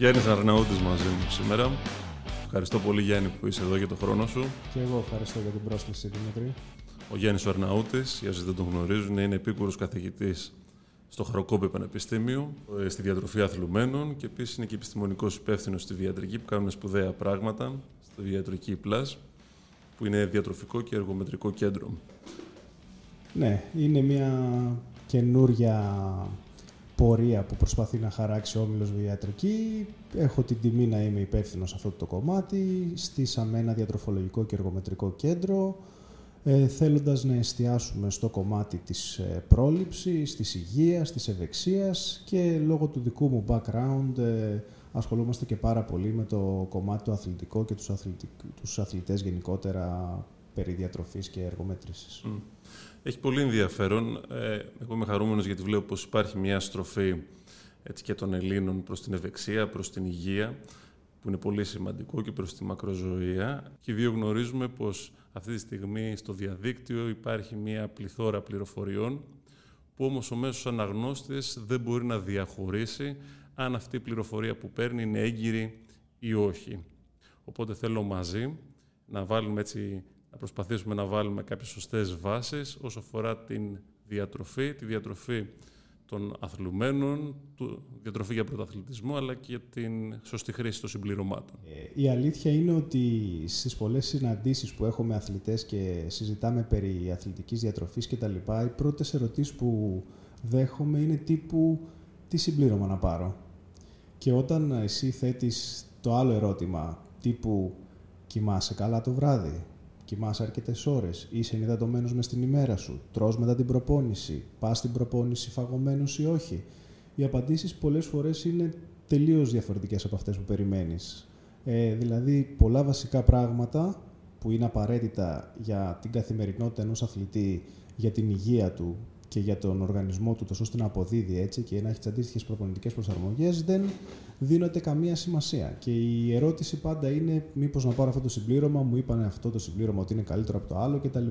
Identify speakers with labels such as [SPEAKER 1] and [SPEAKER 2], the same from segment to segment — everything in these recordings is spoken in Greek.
[SPEAKER 1] Γιάννης Αρναούτης μαζί μου σήμερα. Ευχαριστώ πολύ Γιάννη που είσαι εδώ για τον χρόνο σου.
[SPEAKER 2] Και εγώ ευχαριστώ για την πρόσκληση Δημήτρη.
[SPEAKER 1] Ο Γιάννης Αρναούτης, για όσοι δεν τον γνωρίζουν, είναι επίκουρος καθηγητής στο Χαροκόμπι Πανεπιστήμιο, ε, στη διατροφή αθλουμένων και επίσης είναι και επιστημονικός υπεύθυνος στη διατρική που κάνουν σπουδαία πράγματα στο Διατρική Plus, που είναι διατροφικό και εργομετρικό κέντρο.
[SPEAKER 2] Ναι, είναι μια καινούρια πορεία που προσπαθεί να χαράξει ο Όμιλος Βιατρική. Έχω την τιμή να είμαι υπεύθυνο σε αυτό το κομμάτι. Στήσαμε ένα διατροφολογικό και εργομετρικό κέντρο, ε, θέλοντας να εστιάσουμε στο κομμάτι της ε, πρόληψης, της υγείας, της ευεξίας και λόγω του δικού μου background ε, ασχολούμαστε και πάρα πολύ με το κομμάτι του αθλητικό και τους, αθλητικ... τους αθλητές γενικότερα περί διατροφής και εργομέτρησης.
[SPEAKER 1] Έχει πολύ ενδιαφέρον. Ε, εγώ είμαι χαρούμενος γιατί βλέπω πως υπάρχει μια στροφή έτσι, και των Ελλήνων προς την ευεξία, προς την υγεία, που είναι πολύ σημαντικό και προς τη μακροζωία. Και δύο γνωρίζουμε πως αυτή τη στιγμή στο διαδίκτυο υπάρχει μια πληθώρα πληροφοριών, που όμως ο μέσος αναγνώστης δεν μπορεί να διαχωρίσει αν αυτή η πληροφορία που παίρνει είναι έγκυρη ή όχι. Οπότε θέλω μαζί να βάλουμε έτσι να προσπαθήσουμε να βάλουμε κάποιες σωστές βάσεις όσο αφορά την διατροφή, τη διατροφή των αθλουμένων, τη διατροφή για πρωταθλητισμό, αλλά και την σωστή χρήση των συμπληρωμάτων.
[SPEAKER 2] Ε, η αλήθεια είναι ότι στις πολλές συναντήσεις που έχω με αθλητές και συζητάμε περί αθλητικής διατροφής και τα λοιπά, οι πρώτες ερωτήσεις που δέχομαι είναι τύπου τι συμπλήρωμα να πάρω; Και όταν εσύ θέτεις το άλλο ερώτημα, τύπου κοιμάσαι καλά το βράδυ, κοιμάσαι αρκετές ώρες, είσαι ενυδατωμένος μες στην ημέρα σου, τρως μετά την προπόνηση, πας στην προπόνηση φαγωμένος ή όχι. Οι απαντήσεις πολλές φορές είναι τελείως διαφορετικές από αυτές που περιμένεις. Ε, δηλαδή, πολλά βασικά πράγματα που είναι απαραίτητα για την καθημερινότητα ενός αθλητή, για την υγεία του και για τον οργανισμό του, τόσο ώστε να αποδίδει έτσι και να έχει τις αντίστοιχες προπονητικές προσαρμογές, δεν δίνονται καμία σημασία. Και η ερώτηση πάντα είναι μήπως να πάρω αυτό το συμπλήρωμα, μου είπαν αυτό το συμπλήρωμα ότι είναι καλύτερο από το άλλο κτλ.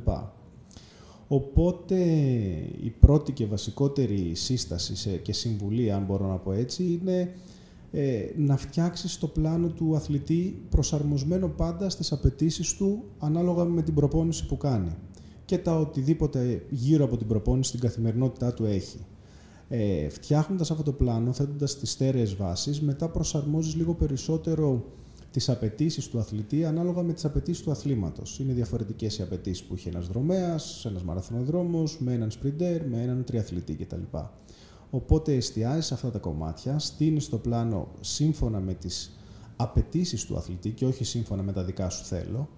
[SPEAKER 2] Οπότε η πρώτη και βασικότερη σύσταση και συμβουλή, αν μπορώ να πω έτσι, είναι ε, να φτιάξεις το πλάνο του αθλητή προσαρμοσμένο πάντα στις απαιτήσεις του ανάλογα με την προπόνηση που κάνει και τα οτιδήποτε γύρω από την προπόνηση στην καθημερινότητά του έχει. Ε, Φτιάχνοντας αυτό το πλάνο, θέτοντας τις στέρεες βάσεις, μετά προσαρμόζεις λίγο περισσότερο τις απαιτήσεις του αθλητή ανάλογα με τις απαιτήσεις του αθλήματος. Είναι διαφορετικές οι απαιτήσεις που έχει ένας δρομέας, ένας μαραθωνοδρόμος, με έναν σπριντέρ, με έναν τριαθλητή κτλ. Οπότε εστιάζεις σε αυτά τα κομμάτια, στείνεις το πλάνο σύμφωνα με τις απαιτήσεις του αθλητή και όχι σύμφωνα με τα δικά σου θέλω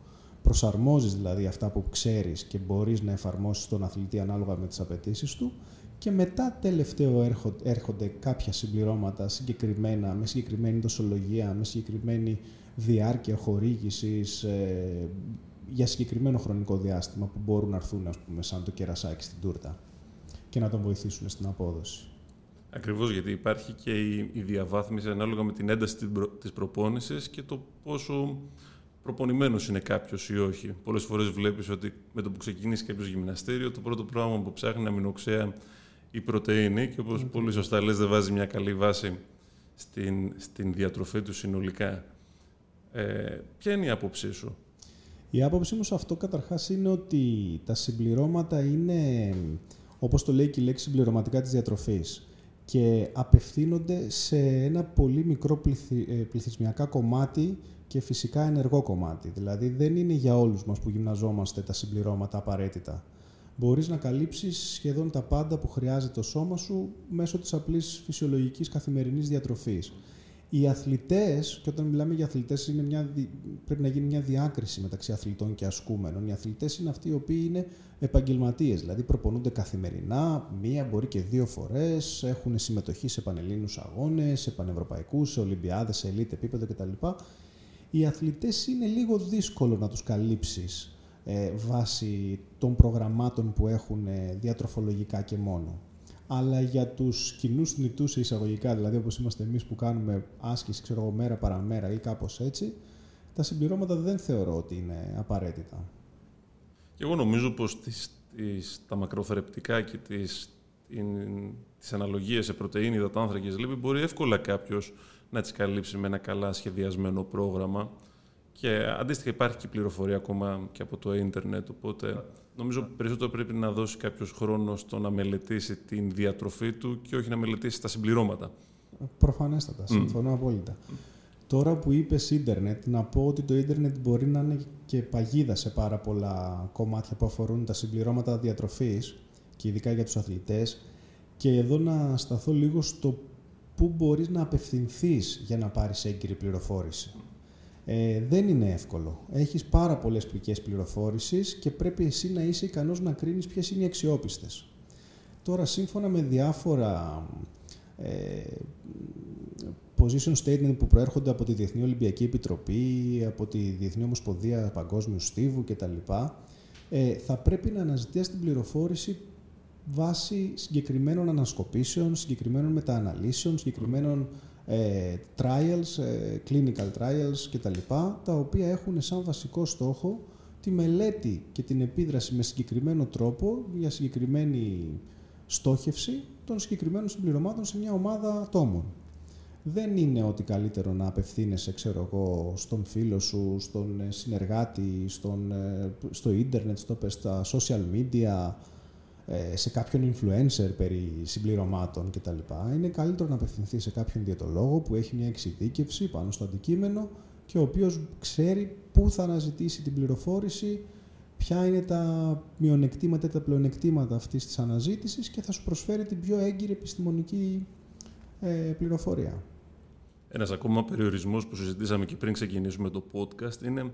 [SPEAKER 2] προσαρμόζεις δηλαδή αυτά που ξέρεις και μπορείς να εφαρμόσεις τον αθλητή ανάλογα με τις απαιτήσεις του και μετά τελευταίο έρχονται κάποια συμπληρώματα συγκεκριμένα, με συγκεκριμένη δοσολογία, με συγκεκριμένη διάρκεια χορήγησης ε, για συγκεκριμένο χρονικό διάστημα που μπορούν να έρθουν ας πούμε, σαν το κερασάκι στην τούρτα και να τον βοηθήσουν στην απόδοση.
[SPEAKER 1] Ακριβώς, γιατί υπάρχει και η, διαβάθμιση ανάλογα με την ένταση της προπόνησης και το πόσο προπονημένος είναι κάποιος ή όχι. Πολλές φορές βλέπεις ότι με το που ξεκινήσει κάποιος γυμναστήριο, το πρώτο πράγμα που ψάχνει είναι αμινοξέα η πρωτενη και όπως πολύ σωστά λες, δεν βάζει μια καλή βάση στην, στην διατροφή του συνολικά. Ε, ποια είναι η άποψή σου;
[SPEAKER 2] Η άποψή μου σε αυτό καταρχάς είναι ότι τα συμπληρώματα είναι, όπως το λέει και η λέξη, συμπληρωματικά της διατροφής και απευθύνονται σε ένα πολύ μικρό ε, πληθυσμιακά κομμάτι και φυσικά ενεργό κομμάτι. Δηλαδή δεν είναι για όλους μας που γυμναζόμαστε τα συμπληρώματα απαραίτητα. Μπορείς να καλύψεις σχεδόν τα πάντα που χρειάζεται το σώμα σου μέσω της απλής φυσιολογικής καθημερινής διατροφής. Οι αθλητές, και όταν μιλάμε για αθλητές είναι μια, πρέπει να γίνει μια διάκριση μεταξύ αθλητών και ασκούμενων. Οι αθλητές είναι αυτοί οι οποίοι είναι επαγγελματίες, δηλαδή προπονούνται καθημερινά, μία μπορεί και δύο φορές, έχουν συμμετοχή σε πανελλήνους αγώνες, σε πανευρωπαϊκούς, σε ολυμπιάδες, σε ελίτ επίπεδο κτλ οι αθλητές είναι λίγο δύσκολο να τους καλύψεις ε, βάσει των προγραμμάτων που έχουν ε, διατροφολογικά και μόνο. Αλλά για τους κοινούς θνητούς εισαγωγικά, δηλαδή όπως είμαστε εμείς που κάνουμε άσκηση ξέρω εγώ, μέρα παραμέρα ή κάπως έτσι, τα συμπληρώματα δεν θεωρώ ότι είναι απαραίτητα.
[SPEAKER 1] Και εγώ νομίζω πως τις, τις, τα μακροθερεπτικά και τις, τις αναλογίες σε πρωτεΐνη, υδατάνθρακες, λίπη, μπορεί εύκολα κάποιος να τις καλύψει με ένα καλά σχεδιασμένο πρόγραμμα. Και αντίστοιχα υπάρχει και πληροφορία ακόμα και από το ίντερνετ, οπότε νομίζω περισσότερο πρέπει να δώσει κάποιος χρόνος στο να μελετήσει την διατροφή του και όχι να μελετήσει τα συμπληρώματα.
[SPEAKER 2] Προφανέστατα, συμφωνώ απόλυτα. Τώρα που είπες ίντερνετ, να πω ότι το ίντερνετ μπορεί να είναι και παγίδα σε πάρα πολλά κομμάτια που αφορούν τα συμπληρώματα διατροφής και ειδικά για τους αθλητές και εδώ να σταθώ λίγο στο πού μπορείς να απευθυνθείς για να πάρεις έγκυρη πληροφόρηση. Ε, δεν είναι εύκολο. Έχεις πάρα πολλές πηγές πληροφόρησης και πρέπει εσύ να είσαι ικανός να κρίνεις ποιες είναι οι αξιόπιστες. Τώρα, σύμφωνα με διάφορα ε, position statement που προέρχονται από τη Διεθνή Ολυμπιακή Επιτροπή, από τη Διεθνή Ομοσπονδία Παγκόσμιου Στίβου κτλ. Ε, θα πρέπει να αναζητήσει την πληροφόρηση βάσει συγκεκριμένων ανασκοπήσεων, συγκεκριμένων μετααναλύσεων, συγκεκριμένων ε, trials, ε, clinical trials κτλ. τα οποία έχουν σαν βασικό στόχο τη μελέτη και την επίδραση με συγκεκριμένο τρόπο για συγκεκριμένη στόχευση των συγκεκριμένων συμπληρωμάτων σε μια ομάδα ατόμων δεν είναι ότι καλύτερο να απευθύνεσαι, ξέρω εγώ, στον φίλο σου, στον ε, συνεργάτη, στον, ε, στο ίντερνετ, στο, στα social media, ε, σε κάποιον influencer περί συμπληρωμάτων κτλ. Είναι καλύτερο να απευθυνθεί σε κάποιον διαιτολόγο που έχει μια εξειδίκευση πάνω στο αντικείμενο και ο οποίος ξέρει πού θα αναζητήσει την πληροφόρηση, ποια είναι τα μειονεκτήματα ή τα πλεονεκτήματα αυτής της αναζήτησης και θα σου προσφέρει την πιο έγκυρη επιστημονική πληροφορία.
[SPEAKER 1] Ένας ακόμα περιορισμός που συζητήσαμε και πριν ξεκινήσουμε το podcast είναι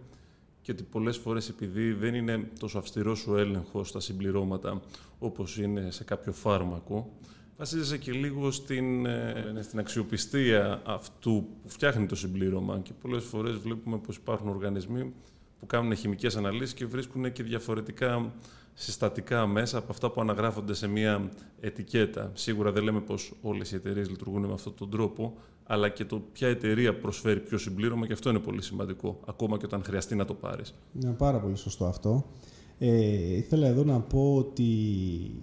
[SPEAKER 1] και ότι πολλές φορές επειδή δεν είναι τόσο αυστηρός ο έλεγχος στα συμπληρώματα όπως είναι σε κάποιο φάρμακο, βασίζεσαι και λίγο στην, ε, στην αξιοπιστία αυτού που φτιάχνει το συμπλήρωμα. Και πολλές φορές βλέπουμε πως υπάρχουν οργανισμοί που κάνουν χημικές αναλύσεις και βρίσκουν και διαφορετικά συστατικά μέσα από αυτά που αναγράφονται σε μια ετικέτα. Σίγουρα δεν λέμε πως όλες οι εταιρείες λειτουργούν με αυτόν τον τρόπο, αλλά και το ποια εταιρεία προσφέρει ποιο συμπλήρωμα και αυτό είναι πολύ σημαντικό, ακόμα και όταν χρειαστεί να το πάρεις.
[SPEAKER 2] Είναι πάρα πολύ σωστό αυτό. Ε, ήθελα εδώ να πω ότι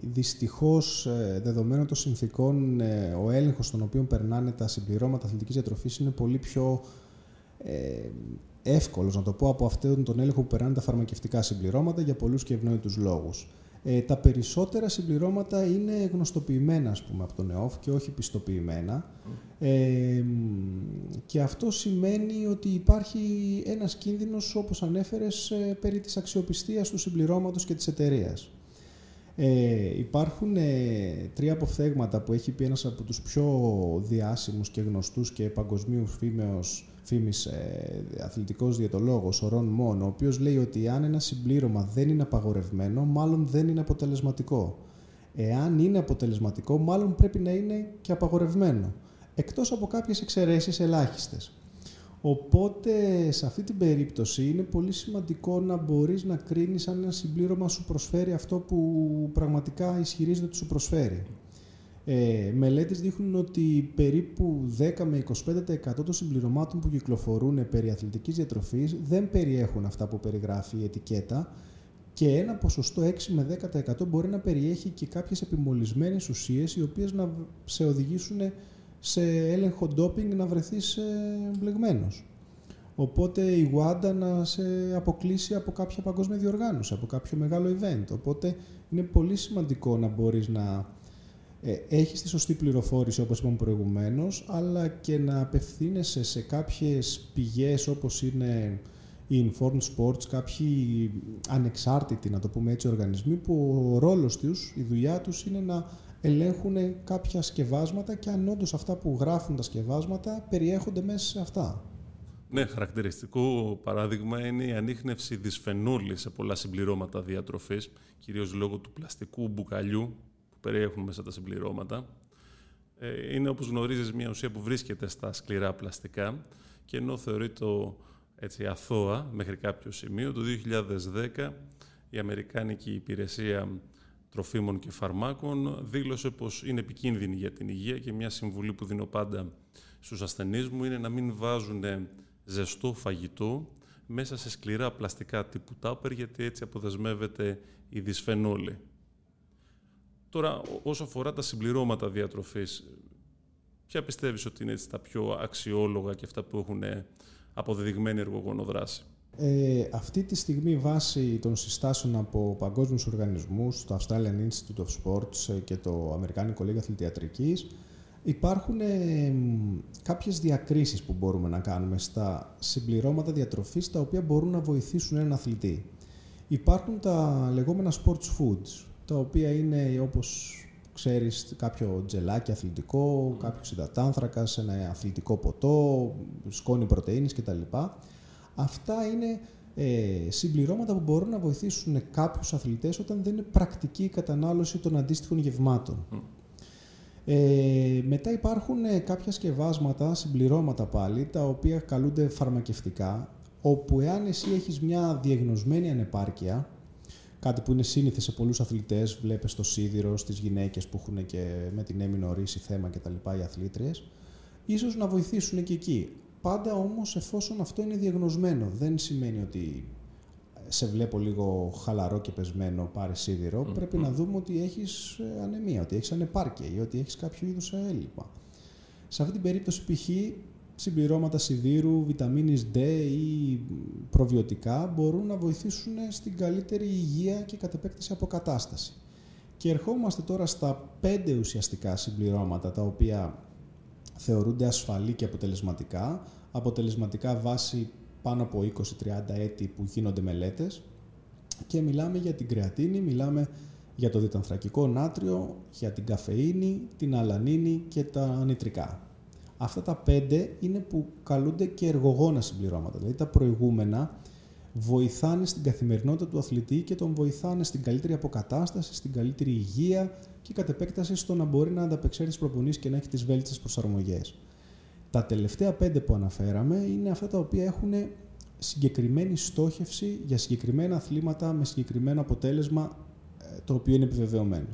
[SPEAKER 2] δυστυχώς ε, δεδομένων των συνθήκων ε, ο έλεγχος στον οποίο περνάνε τα συμπληρώματα αθλητικής διατροφής είναι πολύ πιο ε, εύκολος να το πω από αυτόν τον έλεγχο που περνάνε τα φαρμακευτικά συμπληρώματα για πολλούς και ευνόητους λόγους. Ε, τα περισσότερα συμπληρώματα είναι γνωστοποιημένα ας πούμε, από τον ΕΟΦ και όχι πιστοποιημένα. Ε, και αυτό σημαίνει ότι υπάρχει ένας κίνδυνος, όπως ανέφερες, ε, περί της αξιοπιστίας του συμπληρώματος και της εταιρείας. Ε, υπάρχουν ε, τρία αποφθέγματα που έχει πει ένας από τους πιο διάσημους και γνωστούς και παγκοσμίους φήμεως φήμης ε, αθλητικός διαιτολόγος, ο Ρον Μόν, ο οποίος λέει ότι αν ένα συμπλήρωμα δεν είναι απαγορευμένο, μάλλον δεν είναι αποτελεσματικό. Εάν είναι αποτελεσματικό, μάλλον πρέπει να είναι και απαγορευμένο. Εκτός από κάποιες εξαιρέσεις ελάχιστες. Οπότε, σε αυτή την περίπτωση, είναι πολύ σημαντικό να μπορείς να κρίνεις αν ένα συμπλήρωμα σου προσφέρει αυτό που πραγματικά ισχυρίζεται ότι σου προσφέρει. Ε, μελέτες δείχνουν ότι περίπου 10 με 25% των συμπληρωμάτων που κυκλοφορούν περί αθλητικής διατροφής δεν περιέχουν αυτά που περιγράφει η ετικέτα και ένα ποσοστό 6 με 10% μπορεί να περιέχει και κάποιες επιμολυσμένες ουσίες οι οποίες να σε οδηγήσουν σε έλεγχο ντόπινγκ να βρεθείς μπλεγμένος. Οπότε η WADA να σε αποκλείσει από κάποια παγκόσμια διοργάνωση, από κάποιο μεγάλο event. Οπότε είναι πολύ σημαντικό να μπορείς να ε, έχεις τη σωστή πληροφόρηση όπως είπαμε προηγουμένως, αλλά και να απευθύνεσαι σε κάποιες πηγές όπως είναι οι Informed Sports, κάποιοι ανεξάρτητοι, να το πούμε έτσι, οργανισμοί που ο ρόλος τους, η δουλειά τους είναι να ελέγχουν κάποια σκευάσματα και αν όντως αυτά που γράφουν τα σκευάσματα περιέχονται μέσα σε αυτά.
[SPEAKER 1] Ναι, χαρακτηριστικό παράδειγμα είναι η ανείχνευση δυσφενόλη σε πολλά συμπληρώματα διατροφής, κυρίως λόγω του πλαστικού μπουκαλιού περιέχουν μέσα τα συμπληρώματα. Ε, είναι, όπως γνωρίζεις, μια ουσία που βρίσκεται στα σκληρά πλαστικά και ενώ θεωρείται έτσι, αθώα μέχρι κάποιο σημείο, το 2010 η Αμερικάνικη Υπηρεσία Τροφίμων και Φαρμάκων δήλωσε πως είναι επικίνδυνη για την υγεία και μια συμβουλή που δίνω πάντα στους ασθενείς μου είναι να μην βάζουν ζεστό φαγητό μέσα σε σκληρά πλαστικά τύπου τάπερ γιατί έτσι αποδεσμεύεται η δυσφενόλη. Τώρα, όσο αφορά τα συμπληρώματα διατροφής, Ποια πιστεύεις ότι είναι έτσι τα πιο αξιόλογα και αυτά που έχουν αποδεδειγμένη εργογονοδράση;
[SPEAKER 2] Ε, αυτή τη στιγμή βάσει των συστάσεων από παγκόσμιους οργανισμούς, το Australian Institute of Sports και το Αμερικάνικο Λίγα Αθλητιατρικής, υπάρχουν ε, κάποιες διακρίσεις που μπορούμε να κάνουμε στα συμπληρώματα διατροφής τα οποία μπορούν να βοηθήσουν έναν αθλητή. Υπάρχουν τα λεγόμενα sports foods, τα οποία είναι όπως ξέρεις κάποιο τζελάκι αθλητικό, κάποιος υδατάνθρακας, ένα αθλητικό ποτό, σκόνη πρωτεΐνης κτλ. Αυτά είναι ε, συμπληρώματα που μπορούν να βοηθήσουν κάποιους αθλητές όταν δεν είναι πρακτική η κατανάλωση των αντίστοιχων γευμάτων. Ε, μετά υπάρχουν ε, κάποια σκευάσματα, συμπληρώματα πάλι, τα οποία καλούνται φαρμακευτικά, όπου εάν εσύ έχεις μια διαγνωσμένη ανεπάρκεια, κάτι που είναι σύνηθε σε πολλούς αθλητές, βλέπεις στο σίδηρο, στις γυναίκες που έχουν και με την έμεινο ορίσει θέμα κτλ. οι αθλήτριες, ίσως να βοηθήσουν και εκεί. Πάντα όμως εφόσον αυτό είναι διαγνωσμένο, δεν σημαίνει ότι σε βλέπω λίγο χαλαρό και πεσμένο, πάρει σίδηρο, πρέπει να δούμε ότι έχεις ε, ανεμία, ότι έχεις ανεπάρκεια ή ότι έχεις κάποιο είδους έλλειμμα. Σε αυτή την περίπτωση π.χ. συμπληρώματα σιδήρου, βιταμίνης D ή προβιωτικά μπορούν να βοηθήσουν στην καλύτερη υγεία και κατ' επέκταση αποκατάσταση. Και ερχόμαστε τώρα στα πέντε ουσιαστικά συμπληρώματα τα οποία θεωρούνται ασφαλή και αποτελεσματικά, αποτελεσματικά βάσει πάνω από 20-30 έτη που γίνονται μελέτες και μιλάμε για την κρεατίνη, μιλάμε για το διτανθρακικό νάτριο, για την καφεΐνη, την αλανίνη και τα νητρικά. Αυτά τα πέντε είναι που καλούνται και εργογόνα συμπληρώματα. Δηλαδή τα προηγούμενα βοηθάνε στην καθημερινότητα του αθλητή και τον βοηθάνε στην καλύτερη αποκατάσταση, στην καλύτερη υγεία και κατ' επέκταση στο να μπορεί να ανταπεξέλθει στις προπονήσεις και να έχει τις βέλτιστες προσαρμογές. Τα τελευταία πέντε που αναφέραμε είναι αυτά τα οποία έχουν συγκεκριμένη στόχευση για συγκεκριμένα αθλήματα με συγκεκριμένο αποτέλεσμα ε, το οποίο είναι επιβεβαιωμένο.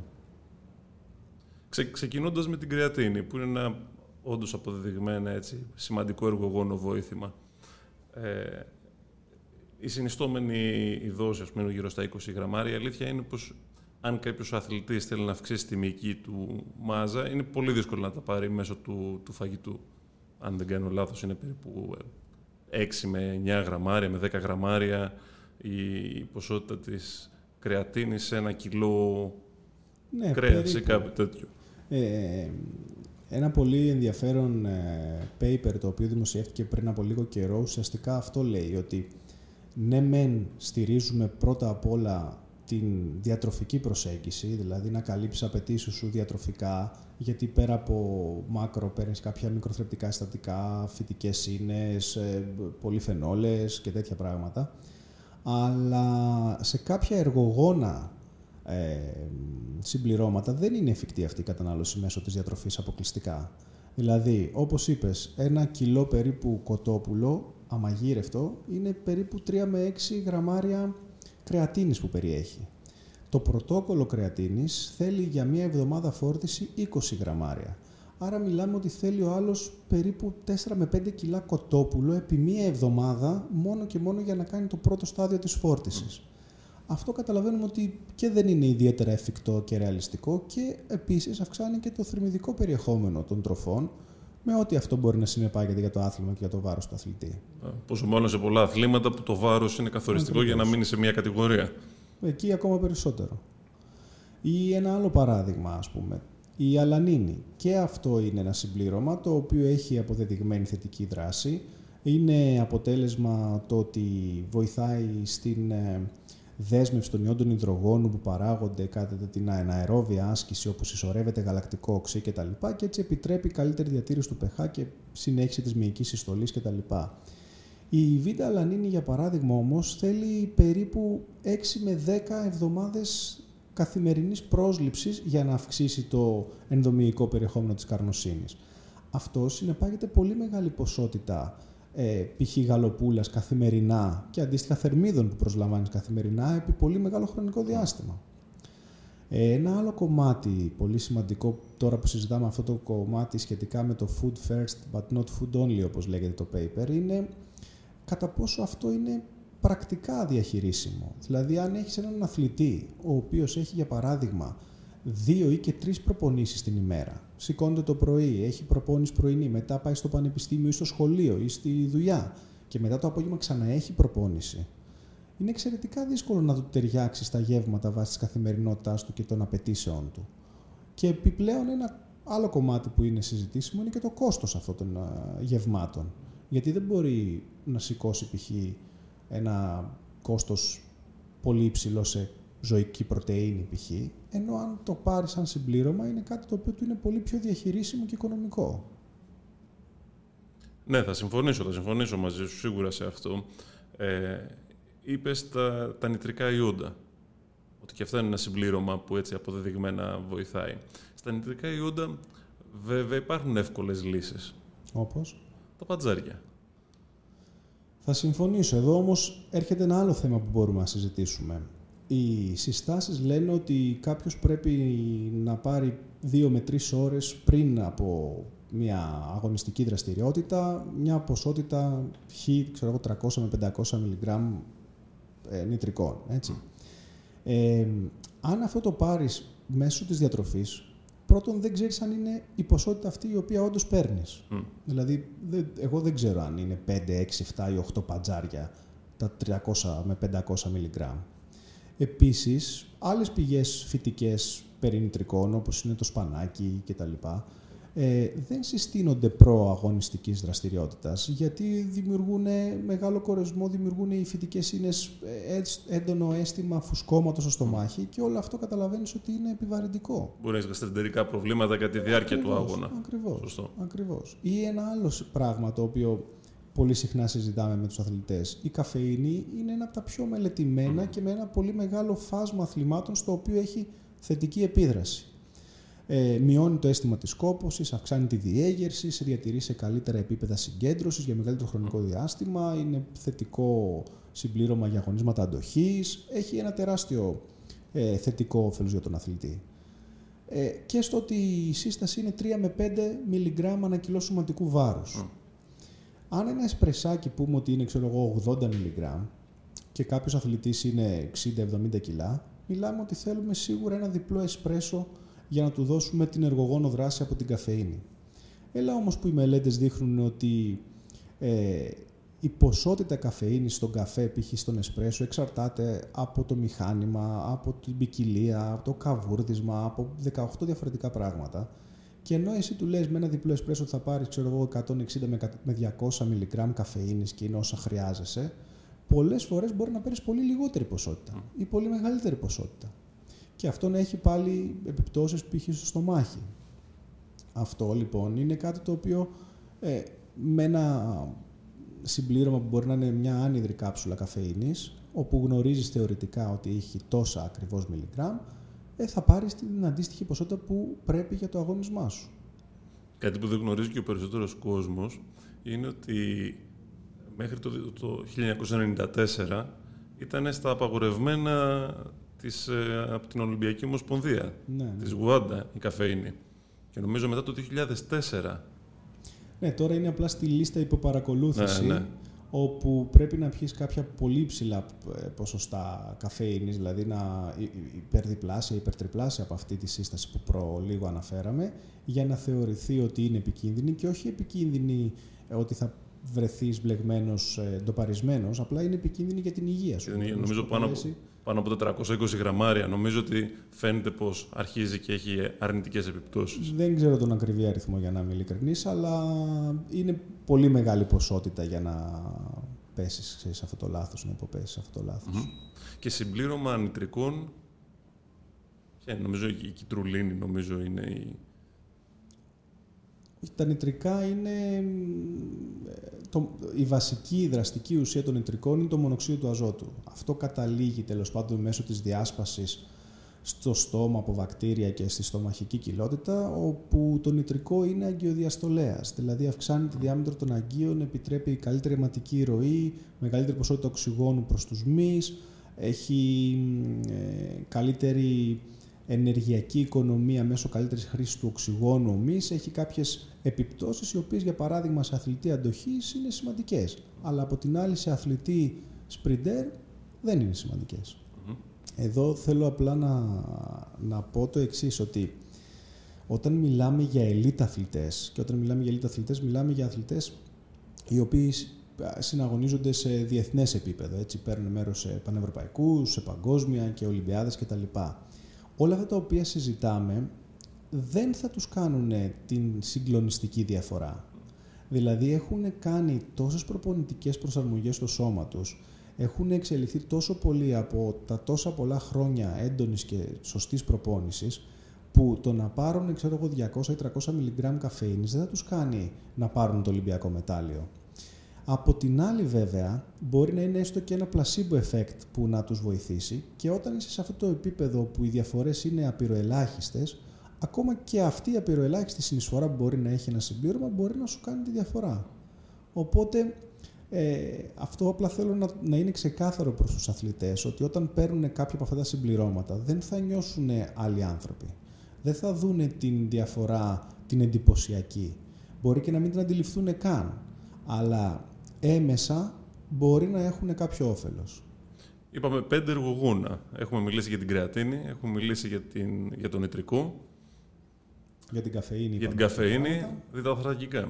[SPEAKER 1] Ξε, ξεκινώντας με την κρεατίνη, που είναι ένα όντως αποδεδειγμένο έτσι, σημαντικό εργογόνο βοήθημα. Ε, η συνιστόμενη η δόση, ας πούμε, γύρω στα 20 γραμμάρια, η αλήθεια είναι πως αν κάποιος αθλητής θέλει να αυξήσει τη μυϊκή του μάζα, είναι πολύ δύσκολο να τα πάρει μέσω του, του φαγητού. Αν δεν κάνω λάθος, είναι περίπου 6 ε, με 9 γραμμάρια, με 10 γραμμάρια η ποσότητα της κρεατίνης σε ένα κιλό ναι, κρέας ή κάτι τέτοιο. Ε,
[SPEAKER 2] ένα πολύ ενδιαφέρον ε, paper το οποίο δημοσιεύτηκε πριν από λίγο καιρό ουσιαστικά αυτό λέει ότι ναι μεν στηρίζουμε πρώτα απ' όλα την διατροφική προσέγγιση, δηλαδή να καλύψεις απαιτήσεις σου διατροφικά, γιατί πέρα από μάκρο παίρνεις κάποια μικροθρεπτικά συστατικά, φυτικές ίνες, ε, πολυφενόλες και τέτοια πράγματα. Αλλά σε κάποια εργογόνα ε, συμπληρώματα δεν είναι εφικτή αυτή η κατανάλωση μέσω της διατροφής αποκλειστικά. Δηλαδή, όπως είπες, ένα κιλό περίπου κοτόπουλο αμαγείρευτο είναι περίπου 3 με 6 γραμμάρια κρεατίνης που περιέχει. Το πρωτόκολλο κρεατίνης θέλει για μία εβδομάδα φόρτιση 20 γραμμάρια. Άρα μιλάμε ότι θέλει ο άλλος περίπου 4 με 5 κιλά κοτόπουλο επί μία εβδομάδα μόνο και μόνο για να κάνει το πρώτο στάδιο της φόρτισης. Αυτό καταλαβαίνουμε ότι και δεν είναι ιδιαίτερα εφικτό και ρεαλιστικό και επίσης αυξάνει και το θερμιδικό περιεχόμενο των τροφών με ό,τι αυτό μπορεί να συνεπάγεται για το άθλημα και για το βάρος του αθλητή.
[SPEAKER 1] Πόσο μάλλον σε πολλά αθλήματα που το βάρος είναι καθοριστικό για να μείνει σε μια κατηγορία.
[SPEAKER 2] Εκεί ακόμα περισσότερο. Ή ένα άλλο παράδειγμα, ας πούμε, η αλανίνη. Και αυτό είναι ένα συμπλήρωμα το οποίο έχει αποδεδειγμένη θετική δράση. Είναι αποτέλεσμα το ότι βοηθάει στην ε, δέσμευση των ιόντων υδρογόνου που παράγονται κατά την αερόβια άσκηση όπως ισορρεύεται γαλακτικό οξύ κτλ. Και, και έτσι επιτρέπει καλύτερη διατήρηση του pH και συνέχιση της μυϊκής συστολής κτλ. Η β' αλανίνη για παράδειγμα όμως θέλει περίπου 6 με 10 εβδομάδες καθημερινής πρόσληψης για να αυξήσει το ενδομυϊκό περιεχόμενο της καρνοσύνης. Αυτό συνεπάγεται πολύ μεγάλη ποσότητα ε, π.χ. γαλοπούλας καθημερινά και αντίστοιχα θερμίδων που προσλαμβάνεις καθημερινά επί πολύ μεγάλο χρονικό διάστημα. Ε, ένα άλλο κομμάτι πολύ σημαντικό τώρα που συζητάμε αυτό το κομμάτι σχετικά με το food first but not food only όπως λέγεται το paper είναι κατά πόσο αυτό είναι πρακτικά διαχειρίσιμο. Δηλαδή αν έχεις έναν αθλητή ο οποίος έχει για παράδειγμα δύο ή και τρεις προπονήσεις την ημέρα. Σηκώνεται το πρωί, έχει προπόνηση πρωινή, μετά πάει στο πανεπιστήμιο ή στο σχολείο ή στη δουλειά και μετά το απόγευμα ξαναέχει προπόνηση. Είναι εξαιρετικά δύσκολο να του ταιριάξει στα γεύματα βάσει της καθημερινότητάς του και των απαιτήσεών του. Και επιπλέον ένα άλλο κομμάτι που είναι συζητήσιμο είναι και το κόστος αυτών των γευμάτων. Γιατί δεν μπορεί να σηκώσει π.χ. ένα κόστος πολύ υψηλό σε ζωική πρωτεΐνη π.χ. Ενώ αν το πάρει σαν συμπλήρωμα είναι κάτι το οποίο του είναι πολύ πιο διαχειρίσιμο και οικονομικό.
[SPEAKER 1] Ναι, θα συμφωνήσω, θα συμφωνήσω μαζί σου σίγουρα σε αυτό. Ε, είπες τα, τα νητρικά ιόντα, ότι και αυτά είναι ένα συμπλήρωμα που έτσι αποδεδειγμένα βοηθάει. Στα νητρικά ιόντα βέβαια υπάρχουν εύκολες λύσεις.
[SPEAKER 2] Όπως;
[SPEAKER 1] Τα πατζάρια.
[SPEAKER 2] Θα συμφωνήσω. Εδώ όμως έρχεται ένα άλλο θέμα που μπορούμε να συζητήσουμε. Οι συστάσεις λένε ότι κάποιος πρέπει να πάρει δύο με τρεις ώρες πριν από μια αγωνιστική δραστηριότητα, μια ποσότητα χ, ξέρω 300 με 500 μιλιγκράμμ ε, νητρικών, έτσι. Ε, αν αυτό το πάρεις μέσω της διατροφής, πρώτον δεν ξέρεις αν είναι η ποσότητα αυτή η οποία όντως παίρνεις. Δηλαδή, εγώ δεν ξέρω αν είναι 5, 6, 7 ή 8 πατζάρια τα 300 με 500 μιλιγκράμμ. Επίσης, άλλες πηγές φυτικές περί νητρικών, όπως είναι το σπανάκι κτλ., ε, δεν συστήνονται προαγωνιστικής δραστηριότητας γιατί δημιουργούν μεγάλο κορεσμό, δημιουργούν οι φυτικές ίνες ε, έντονο αίσθημα φουσκώματος στο στομάχι και όλο αυτό καταλαβαίνεις ότι είναι επιβαρυντικό.
[SPEAKER 1] Μπορεί να έχεις γαστρεντερικά προβλήματα κατά τη διάρκεια
[SPEAKER 2] ακριβώς,
[SPEAKER 1] του αγώνα.
[SPEAKER 2] Ακριβώς, ακριβώς. Ή ένα άλλο πράγμα το οποίο πολύ συχνά συζητάμε με τους αθλητές. Η καφεΐνη είναι ένα από τα πιο μελετημένα και με ένα πολύ μεγάλο φάσμα αθλημάτων στο οποίο έχει θετική επίδραση ε, μειώνει το αίσθημα της κόπωσης, αυξάνει τη διέγερση, σε διατηρεί σε καλύτερα επίπεδα συγκέντρωσης για μεγαλύτερο χρονικό διάστημα, είναι θετικό συμπλήρωμα για αγωνίσματα αντοχής, έχει ένα τεράστιο ε, θετικό όφελος για τον αθλητή. Ε, και στο ότι η σύσταση είναι 3 με 5 μιλιγκράμμα ανά κιλό σωματικού βάρους. Αν ένα εσπρεσάκι πούμε ότι είναι ξέρω εγώ, 80 μιλιγκράμμ και κάποιος αθλητής είναι 60-70 κιλά, μιλάμε ότι θέλουμε σίγουρα ένα διπλό εσπρέσο για να του δώσουμε την εργογόνο δράση από την καφεΐνη. Έλα όμως που οι μελέτες δείχνουν ότι ε, η ποσότητα καφεΐνης στον καφέ, π.χ. στον εσπρέσο, εξαρτάται από το μηχάνημα, από την ποικιλία, από το καβούρδισμα, από 18 διαφορετικά πράγματα. Και ενώ εσύ του λες με ένα διπλό εσπρέσο ότι θα πάρεις ξέρω εγώ, 160 με 200 μιλιγκράμμ καφεΐνης και είναι όσα χρειάζεσαι, πολλές φορές μπορεί να παίρνεις πολύ λιγότερη ποσότητα ή πολύ μεγαλύτερη ποσότητα και αυτό να έχει πάλι επιπτώσεις π.χ. στο στομάχι. Αυτό λοιπόν είναι κάτι το οποίο ε, με ένα συμπλήρωμα που μπορεί να είναι μια άνυδρη κάψουλα καφεΐνης, όπου γνωρίζεις θεωρητικά ότι έχει τόσα ακριβώς μιλιγκράμμ, ε, θα πάρεις την αντίστοιχη ποσότητα που πρέπει για το αγώνισμά σου.
[SPEAKER 1] Κάτι που δεν γνωρίζει και ο περισσότερος κόσμος είναι ότι μέχρι το, το 1994 ήταν στα απαγορευμένα της, ε, από την Ολυμπιακή Ομοσπονδία, ναι, ναι. της Γουάντα, η καφέινη. Και νομίζω μετά το 2004.
[SPEAKER 2] Ναι, τώρα είναι απλά στη λίστα υποπαρακολούθηση, ναι, ναι. Όπου πρέπει να πιεις κάποια πολύ ψηλά ε, ποσοστά καφέινης, δηλαδή να υπερδιπλάσια, υπερτριπλάσια από αυτή τη σύσταση που προ λίγο αναφέραμε, για να θεωρηθεί ότι είναι επικίνδυνη και όχι επικίνδυνη ε, ότι θα βρεθείς μπλεγμένος, ντοπαρισμένος, απλά είναι επικίνδυνη για την υγεία σου.
[SPEAKER 1] Νομίζω πάνω από, πάνω από 420 γραμμάρια. Νομίζω ότι φαίνεται πως αρχίζει και έχει αρνητικές επιπτώσεις.
[SPEAKER 2] Δεν ξέρω τον ακριβή αριθμό για να είμαι ειλικρινής, αλλά είναι πολύ μεγάλη ποσότητα για να πέσεις σε αυτό το λάθος, να υποπέσεις σε αυτό το λαθος
[SPEAKER 1] Και συμπλήρωμα νητρικών, και νομίζω η κιτρουλίνη νομίζω είναι η
[SPEAKER 2] τα νητρικά είναι το, η βασική δραστική ουσία των νητρικών είναι το μονοξίδιο του αζότου. Αυτό καταλήγει τέλος πάντων μέσω της διάσπασης στο στόμα από βακτήρια και στη στομαχική κοιλότητα, όπου το νητρικό είναι αγκιοδιαστολέας, δηλαδή αυξάνει τη διάμετρο των αγκίων, επιτρέπει καλύτερη αιματική ροή, μεγαλύτερη ποσότητα οξυγόνου προς τους μυς, έχει ε, καλύτερη ενεργειακή οικονομία μέσω καλύτερης χρήσης του οξυγόνου ομής έχει κάποιες επιπτώσεις οι οποίες για παράδειγμα σε αθλητή αντοχής είναι σημαντικές αλλά από την άλλη σε αθλητή σπριντέρ δεν είναι σημαντικές. εδώ θέλω απλά να, να πω το εξής, ότι όταν μιλάμε για ελίτ αθλητές και όταν μιλάμε για ελίτ αθλητές μιλάμε για αθλητές οι οποίοι συναγωνίζονται σε διεθνές επίπεδο, έτσι παίρνουν μέρος σε πανευρωπαϊκούς, σε παγκόσμια και ολυμπιάδες κτλ. Όλα αυτά τα οποία συζητάμε δεν θα τους κάνουν την συγκλονιστική διαφορά. Δηλαδή έχουν κάνει τόσες προπονητικές προσαρμογές στο σώμα τους, έχουν εξελιχθεί τόσο πολύ από τα τόσα πολλά χρόνια έντονης και σωστής προπόνησης, που το να πάρουν ξέρω 200 ή 300 μιλιγκράμμ καφέινης δεν θα τους κάνει να πάρουν το Ολυμπιακό μετάλλιο. Από την άλλη βέβαια μπορεί να είναι έστω και ένα placebo effect που να τους βοηθήσει και όταν είσαι σε αυτό το επίπεδο που οι διαφορές είναι απειροελάχιστες, ακόμα και αυτή η απειροελάχιστη συνεισφορά που μπορεί να έχει ένα συμπλήρωμα μπορεί να σου κάνει τη διαφορά. Οπότε ε, αυτό απλά θέλω να, να είναι ξεκάθαρο προς τους αθλητές ότι όταν παίρνουν κάποια από αυτά τα συμπληρώματα δεν θα νιώσουν άλλοι άνθρωποι. Δεν θα δούνε την διαφορά την εντυπωσιακή. Μπορεί και να μην την αντιληφθούν καν. Αλλά έμεσα μπορεί να έχουν κάποιο όφελος.
[SPEAKER 1] Είπαμε πέντε εργογούνα. Έχουμε μιλήσει για την κρεατίνη, έχουμε μιλήσει για, την, για τον νητρικό.
[SPEAKER 2] Για την καφεΐνη.
[SPEAKER 1] Για την καφεΐνη, διδανθρακικά.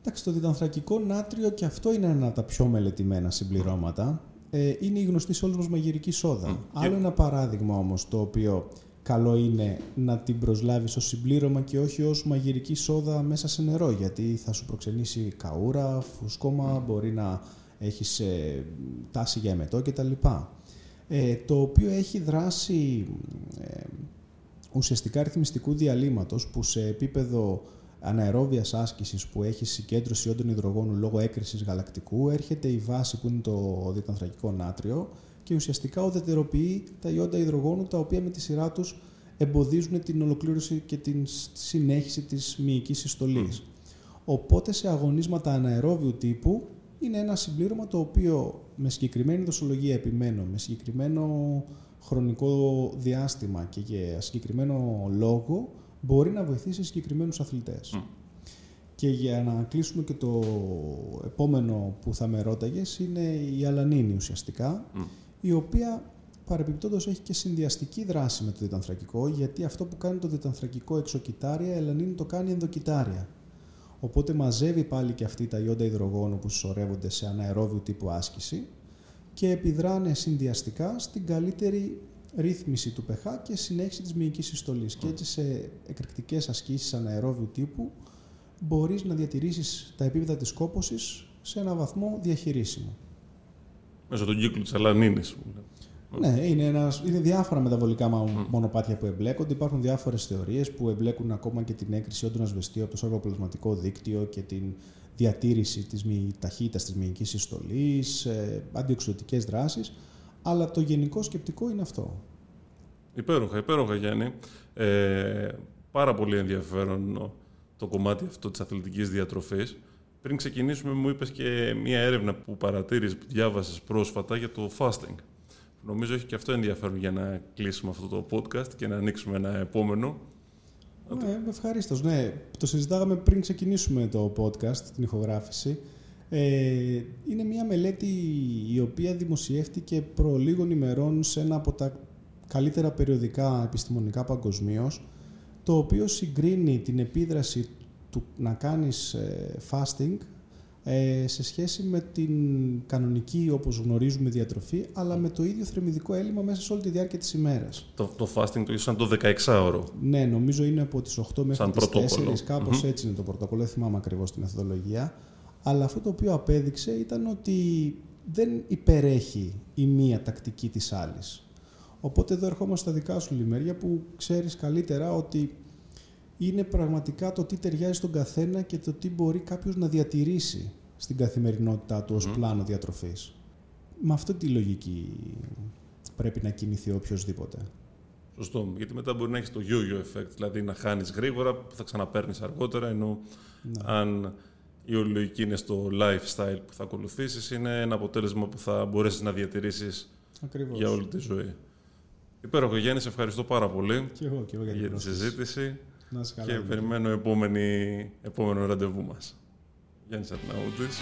[SPEAKER 2] Εντάξει, το διδανθρακικό νάτριο και αυτό είναι ένα από τα πιο μελετημένα συμπληρώματα. Ε, είναι η γνωστή σε όλους μας μαγειρική σόδα. Άλλο ένα παράδειγμα όμως το οποίο καλό είναι να την προσλάβεις ως συμπλήρωμα και όχι ως μαγειρική σόδα μέσα σε νερό γιατί θα σου προξενήσει καούρα, φουσκώμα, μπορεί να έχεις ε, τάση για εμετό κτλ. Ε, το οποίο έχει δράση ε, ουσιαστικά ρυθμιστικού διαλύματος που σε επίπεδο αναερόβιας άσκησης που έχει συγκέντρωση όντων υδρογόνου λόγω έκρησης γαλακτικού έρχεται η βάση που είναι το διετανθρακικό νάτριο και ουσιαστικά οδετεροποιεί τα ιόντα υδρογόνου τα οποία με τη σειρά τους εμποδίζουν την ολοκλήρωση και την συνέχιση της μυϊκής συστολής. Οπότε σε αγωνίσματα αναερόβιου τύπου είναι ένα συμπλήρωμα το οποίο με συγκεκριμένη δοσολογία επιμένω, με συγκεκριμένο χρονικό διάστημα και για συγκεκριμένο λόγο μπορεί να βοηθήσει συγκεκριμένους αθλητές. Και για να κλείσουμε και το επόμενο που θα με ρώταγες είναι η αλανίνη ουσιαστικά η οποία παρεμπιπτόντως έχει και συνδυαστική δράση με το διτανθρακικό, γιατί αυτό που κάνει το διτανθρακικό εξοκυτάρια, η ελανίνη το κάνει ενδοκυτάρια. Οπότε μαζεύει πάλι και αυτή τα ιόντα υδρογόνου που συσσωρεύονται σε αναερόβιου τύπου άσκηση και επιδράνε συνδυαστικά στην καλύτερη ρύθμιση του pH και συνέχιση της μυϊκής συστολής. Και έτσι σε εκρηκτικές ασκήσεις αναερόβιου τύπου μπορείς να διατηρήσεις τα επίπεδα της κόπωσης σε ένα βαθμό διαχειρίσιμο.
[SPEAKER 1] Μέσω του κύκλου της αλανίνης.
[SPEAKER 2] Ναι, είναι, ένας, είναι διάφορα μεταβολικά μονοπάτια που εμπλέκονται. Υπάρχουν διάφορες θεωρίες που εμπλέκουν ακόμα και την έγκριση όντων ασβεστίου από το σώργο δίκτυο και την διατήρηση της ταχύτητας της μυϊκής συστολής, ε, αντιοξυδοτικές δράσεις. Αλλά το γενικό σκεπτικό είναι αυτό.
[SPEAKER 1] Υπέροχα, υπέροχα Γιάννη. Ε, πάρα πολύ ενδιαφέρον το κομμάτι αυτό της αθλητικής διατροφής. Πριν ξεκινήσουμε, μου είπες και μία έρευνα που παρατήρησε, που διάβασες πρόσφατα για το fasting. Νομίζω έχει και αυτό ενδιαφέρον για να κλείσουμε αυτό το podcast και να ανοίξουμε ένα επόμενο.
[SPEAKER 2] Ναι, ευχαρίστως. Ναι, το συζητάγαμε πριν ξεκινήσουμε το podcast, την ηχογράφηση. Ε, είναι μια μελέτη η οποία δημοσιεύτηκε προ λίγων ημερών σε ένα από τα καλύτερα περιοδικά επιστημονικά παγκοσμίως, το οποίο συγκρίνει την επίδραση του να κάνεις ε, fasting ε, σε σχέση με την κανονική, όπως γνωρίζουμε, διατροφή, αλλά με το ίδιο θρεμιδικό έλλειμμα μέσα σε όλη τη διάρκεια της ημέρας.
[SPEAKER 1] Το, το fasting το σαν το 16ωρο.
[SPEAKER 2] Ναι, νομίζω είναι από τις 8 μέχρι τις 4, κάπως έτσι είναι το πρωτόκολλο, δεν θυμάμαι ακριβώς τη μεθοδολογία. Αλλά αυτό το οποίο απέδειξε ήταν ότι δεν υπερέχει η μία τακτική της άλλης. Οπότε εδώ ερχόμαστε στα δικά σου λιμέρια που ξέρεις καλύτερα ότι είναι πραγματικά το τι ταιριάζει στον καθένα και το τι μπορεί κάποιος να διατηρήσει στην καθημερινότητά του ως πλάνο διατροφής. Με αυτή τη λογική πρέπει να κινηθεί οποιοδήποτε.
[SPEAKER 1] Σωστό. Γιατί μετά μπορεί να έχεις το yo-yo effect, δηλαδή να χάνεις γρήγορα, που θα ξαναπέρνει αργότερα, ενώ ναι. αν η όλη λογική είναι στο lifestyle που θα ακολουθήσεις, είναι ένα αποτέλεσμα που θα μπορέσεις να διατηρήσεις για όλη τη ζωή. Υπέροχο Γιάννη, σε ευχαριστώ πάρα πολύ
[SPEAKER 2] και εγώ, και εγώ για,
[SPEAKER 1] για τη συζήτηση.
[SPEAKER 2] Να καλά,
[SPEAKER 1] και περιμένω επόμενη, επόμενο ραντεβού μας. Γιάννης Αρναούτης.